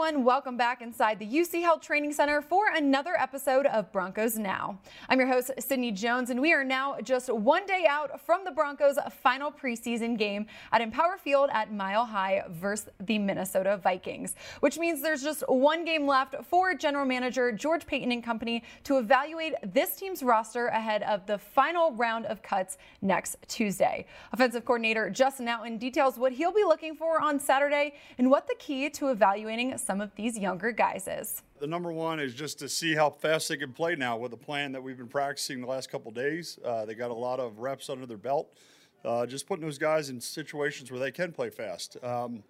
everyone. Welcome back inside the UC Health Training Center for another episode of Broncos Now. I'm your host, Sydney Jones, and we are now just one day out from the Broncos' final preseason game at Empower Field at Mile High versus the Minnesota Vikings, which means there's just one game left for General Manager George Paton and company to evaluate this team's roster ahead of the final round of cuts next Tuesday. Offensive coordinator Justin Outten details what he'll be looking for on Saturday and what the key to evaluating some of these younger guys is. The number one is just to see how fast they can play now with the plan that we've been practicing the last couple days. Uh, they got a lot of reps under their belt. Uh, just putting those guys in situations where they can play fast. Um,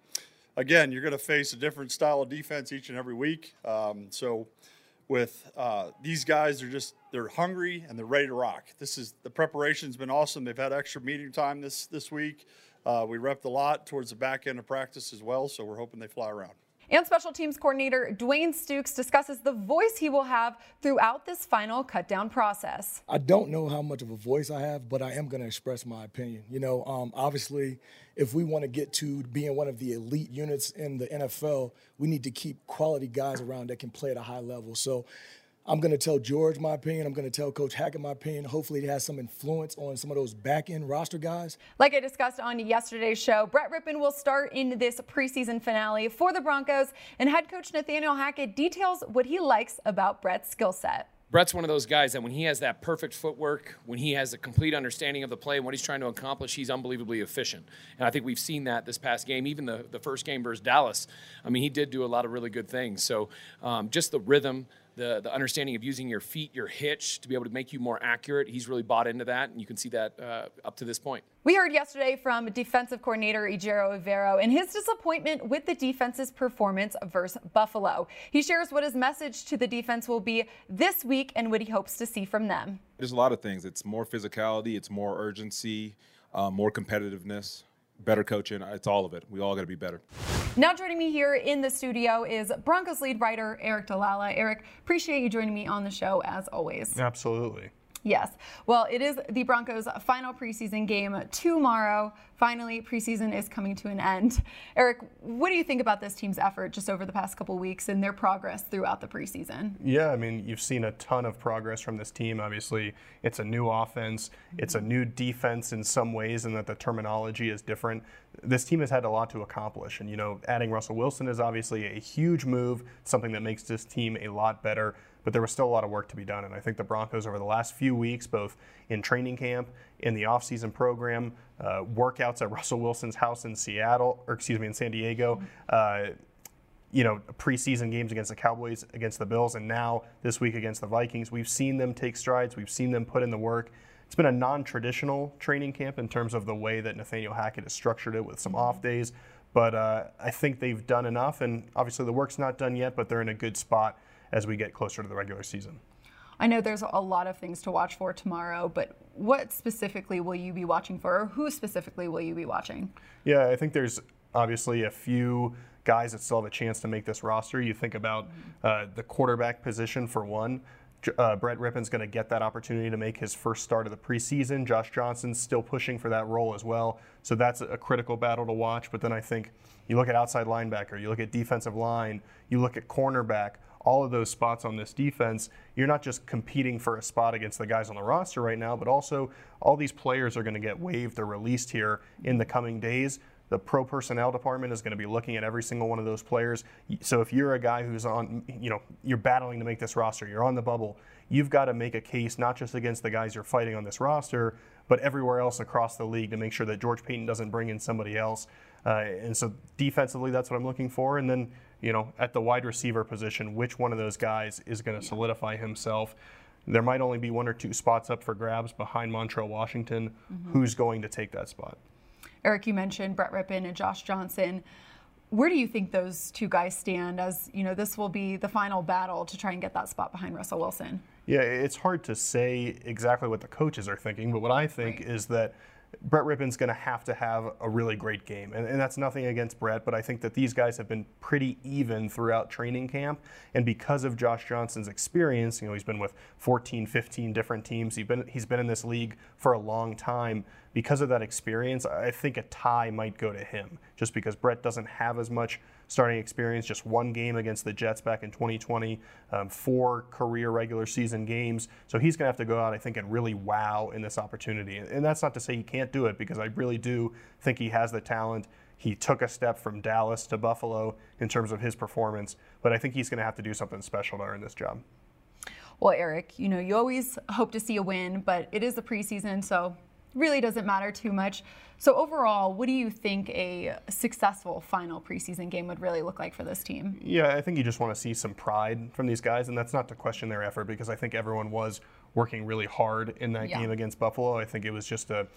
again, you're going to face a different style of defense each and every week. Um, so with uh, these guys, they're just they're hungry and they're ready to rock. This is the preparation's been awesome. They've had extra meeting time this this week. Uh, we repped a lot towards the back end of practice as well, so we're hoping they fly around. And special teams coordinator Dwayne Stukes discusses the voice he will have throughout this final cutdown process. I don't know how much of a voice I have, but I am going to express my opinion. You know, um, obviously, if we want to get to being one of the elite units in the NFL, we need to keep quality guys around that can play at a high level. So I'm going to tell George my opinion. I'm going to tell Coach Hackett my opinion. Hopefully, it has some influence on some of those back end roster guys. Like I discussed on yesterday's show, Brett Rypien will start in this preseason finale for the Broncos, and head coach Nathaniel Hackett details what he likes about Brett's skill set. Brett's one of those guys that when he has that perfect footwork, when he has a complete understanding of the play and what he's trying to accomplish, he's unbelievably efficient. And I think we've seen that this past game, even the, the first game versus Dallas. I mean, he did do a lot of really good things. So um, just the rhythm, the, the understanding of using your feet, your hitch to be able to make you more accurate. He's really bought into that, and you can see that uh, up to this point. We heard yesterday from defensive coordinator Ejiro Evero and his disappointment with the defense's performance versus Buffalo. He shares what his message to the defense will be this week and what he hopes to see from them. There's a lot of things. It's more physicality, it's more urgency, uh, more competitiveness better coaching. It's all of it. We all got to be better. Now joining me here in the studio is Broncos lead writer Aric DiLalla. Aric, appreciate you joining me on the show as always. Absolutely. Yes. Well, it is the Broncos' final preseason game tomorrow. Finally, preseason is coming to an end. Aric, what do you think about this team's effort just over the past couple weeks and their progress throughout the preseason? Yeah, I mean, you've seen a ton of progress from this team. Obviously, it's a new offense, it's a new defense in some ways, and that the terminology is different. This team has had a lot to accomplish, and you know, adding Russell Wilson is obviously a huge move, something that makes this team a lot better but there was still a lot of work to be done. And I think the Broncos, over the last few weeks, both in training camp, in the offseason program, uh, workouts at Russell Wilson's house in Seattle, or excuse me, in San Diego, uh, you know, preseason games against the Cowboys, against the Bills, and now this week against the Vikings, we've seen them take strides. We've seen them put in the work. It's been a non-traditional training camp in terms of the way that Nathaniel Hackett has structured it with some off days. But uh, I think they've done enough, and obviously the work's not done yet, but they're in a good spot as we get closer to the regular season. I know there's a lot of things to watch for tomorrow, but what specifically will you be watching for, or who specifically will you be watching? Yeah, I think there's obviously a few guys that still have a chance to make this roster. You think about uh, the quarterback position for one. Uh, Brett Rypien's going to get that opportunity to make his first start of the preseason. Josh Johnson's still pushing for that role as well. So that's a critical battle to watch. But then I think you look at outside linebacker, you look at defensive line, you look at cornerback all of those spots on this defense, you're not just competing for a spot against the guys on the roster right now, but also all these players are going to get waived or released here in the coming days. The pro personnel department is going to be looking at every single one of those players. So if you're a guy who's on, you know, you're battling to make this roster, you're on the bubble, you've got to make a case not just against the guys you're fighting on this roster, but everywhere else across the league to make sure that George Paton doesn't bring in somebody else. Uh, and so defensively, that's what I'm looking for. And then you know, at the wide receiver position, which one of those guys is going to solidify himself? There might only be one or two spots up for grabs behind Montrell Washington. Mm-hmm. Who's going to take that spot? Aric, you mentioned Brett Rypien and Josh Johnson. Where do you think those two guys stand as, you know, this will be the final battle to try and get that spot behind Russell Wilson? Yeah, it's hard to say exactly what the coaches are thinking, but what I think right. is that Brett Rypien's going to have to have a really great game. And, and, that's nothing against Brett, but I think that these guys have been pretty even throughout training camp. And because of Josh Johnson's experience, you know, he's been with 14, 15 different teams. He's been, he's been in this league for a long time. Because of that experience, I think a tie might go to him, just because Brett doesn't have as much starting experience, just one game against the Jets back in 2020, um, four career regular season games. So he's going to have to go out, I think, and really wow in this opportunity. And that's not to say he can't do it because I really do think he has the talent. He took a step from Dallas to Buffalo in terms of his performance, but I think he's going to have to do something special to earn this job. Well, Aric, you know, you always hope to see a win, but it is the preseason, so really doesn't matter too much. So overall, what do you think a successful final preseason game would really look like for this team? Yeah, I think you just want to see some pride from these guys, and that's not to question their effort because I think everyone was working really hard in that yeah. game against Buffalo. I think it was just a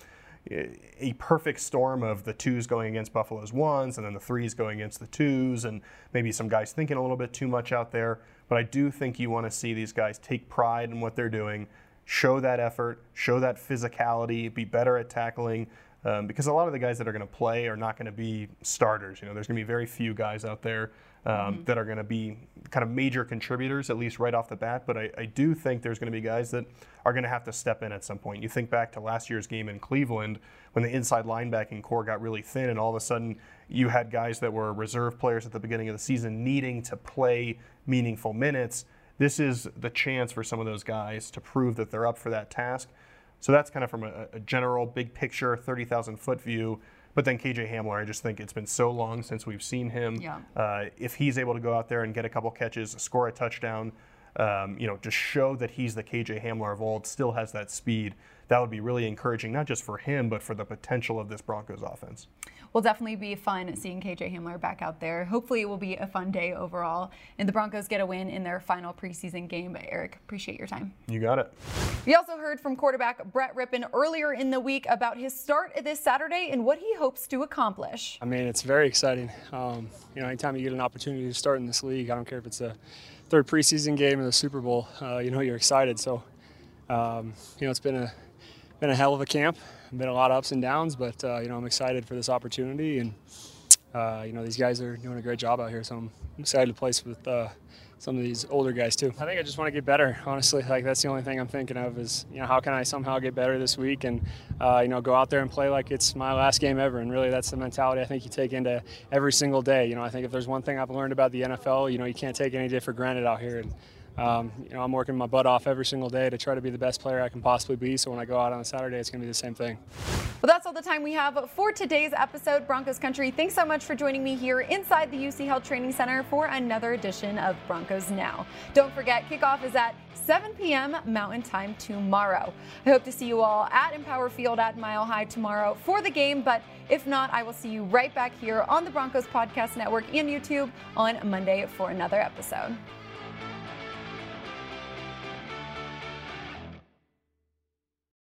a perfect storm of the twos going against Buffalo's ones and then the threes going against the twos and maybe some guys thinking a little bit too much out there. But I do think you want to see these guys take pride in what they're doing, show that effort, show that physicality, be better at tackling. Um, because a lot of the guys that are going to play are not going to be starters. You know, there's going to be very few guys out there um, mm-hmm. that are going to be kind of major contributors, at least right off the bat. But I, I do think there's going to be guys that are going to have to step in at some point. You think back to last year's game in Cleveland when the inside linebacking corps got really thin, and all of a sudden you had guys that were reserve players at the beginning of the season needing to play meaningful minutes. This is the chance for some of those guys to prove that they're up for that task. So that's kind of from a, a general big picture, 30,000 foot view. But then KJ Hamler, I just think it's been so long since we've seen him. Yeah. Uh, if he's able to go out there and get a couple catches, score a touchdown, um, you know, just show that he's the KJ Hamler of old, still has that speed, that would be really encouraging, not just for him, but for the potential of this Broncos offense will definitely be fun seeing KJ Hamler back out there. Hopefully, it will be a fun day overall. And the Broncos get a win in their final preseason game. But Aric, appreciate your time. You got it. We also heard from quarterback Brett Rypien earlier in the week about his start this Saturday and what he hopes to accomplish. I mean, it's very exciting. Um, you know, anytime you get an opportunity to start in this league, I don't care if it's a third preseason game or the Super Bowl, uh, you know, you're excited. So, um, you know, it's been a been a hell of a camp been a lot of ups and downs, but uh, you know I'm excited for this opportunity, and uh, you know these guys are doing a great job out here, so I'm excited to play with uh, some of these older guys too. I think I just want to get better, honestly. Like that's the only thing I'm thinking of is you know how can I somehow get better this week and uh, you know go out there and play like it's my last game ever. And really that's the mentality I think you take into every single day. You know I think if there's one thing I've learned about the NFL, you know you can't take any day for granted out here. And, um, you know, I'm working my butt off every single day to try to be the best player I can possibly be. So when I go out on a Saturday, it's going to be the same thing. Well, that's all the time we have for today's episode, Broncos Country. Thanks so much for joining me here inside the UC Health Training Center for another edition of Broncos Now. Don't forget, kickoff is at 7 p.m. Mountain Time tomorrow. I hope to see you all at Empower Field at Mile High tomorrow for the game, but if not, I will see you right back here on the Broncos Podcast Network and YouTube on Monday for another episode.